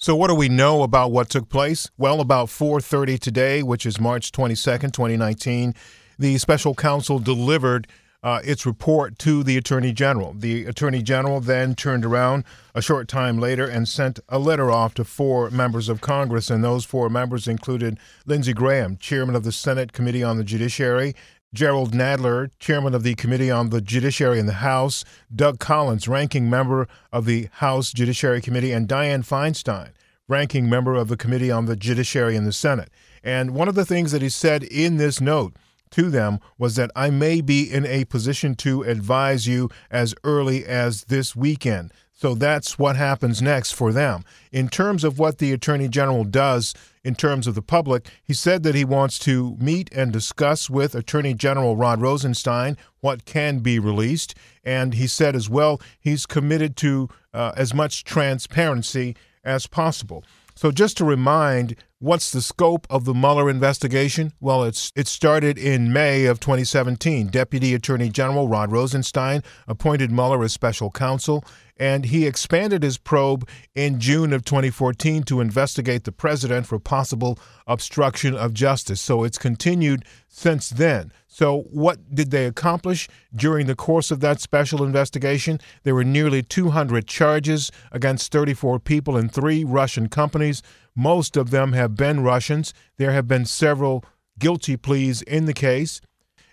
So what do we know about what took place? Well, about 4:30 today, which is March 22nd, 2019, the special counsel delivered uh, its report to the Attorney General. The Attorney General then turned around a short time later and sent a letter off to four members of Congress, and those four members included Lindsey Graham, chairman of the Senate Committee on the Judiciary, Jerrold Nadler, chairman of the Committee on the Judiciary in the House, Doug Collins, ranking member of the House Judiciary Committee, and Dianne Feinstein, ranking member of the Committee on the Judiciary in the Senate. And one of the things that he said in this note to them was that I may be in a position to advise you as early as this weekend. So that's what happens next for them. In terms of what the Attorney General does in terms of the public, he said that he wants to meet and discuss with Attorney General Rod Rosenstein what can be released. And he said as well he's committed to uh, as much transparency as possible. So, just to remind, what's the scope of the Mueller investigation? Well, it's it started in May of 2017. Deputy Attorney General Rod Rosenstein appointed Mueller as special counsel, and he expanded his probe in June of 2014 to investigate the president for possible obstruction of justice. So, it's continued since then. So, what did they accomplish during the course of that special investigation? There were nearly 200 charges against 34 people in three Russian companies. Most of them have been Russians. There have been several guilty pleas in the case.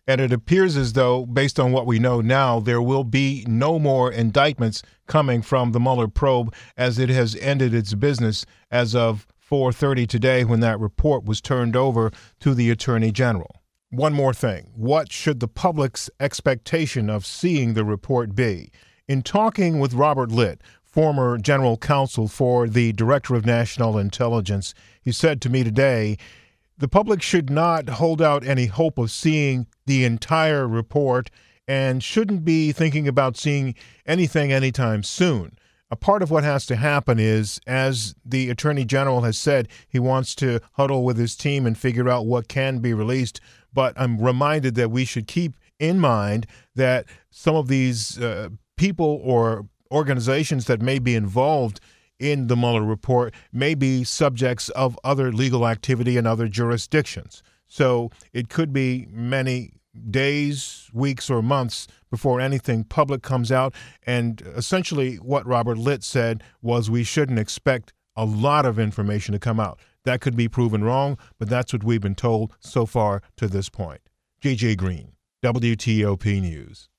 And it appears as though, based on what we know now, there will be no more indictments coming from the Mueller probe as it has ended its business as of 4:30 today when that report was turned over to the Attorney General. One more thing. What should the public's expectation of seeing the report be? In talking with Robert Litt, former general counsel for the Director of National Intelligence, he said to me today, the public should not hold out any hope of seeing the entire report and shouldn't be thinking about seeing anything anytime soon. A part of what has to happen is, as the Attorney General has said, he wants to huddle with his team and figure out what can be released but I'm reminded that we should keep in mind that some of these uh, people or organizations that may be involved in the Mueller report may be subjects of other legal activity in other jurisdictions. So it could be many days, weeks, or months before anything public comes out. And essentially, what Robert Litt said was we shouldn't expect a lot of information to come out. That could be proven wrong, but that's what we've been told so far to this point. JJ Green, WTOP News.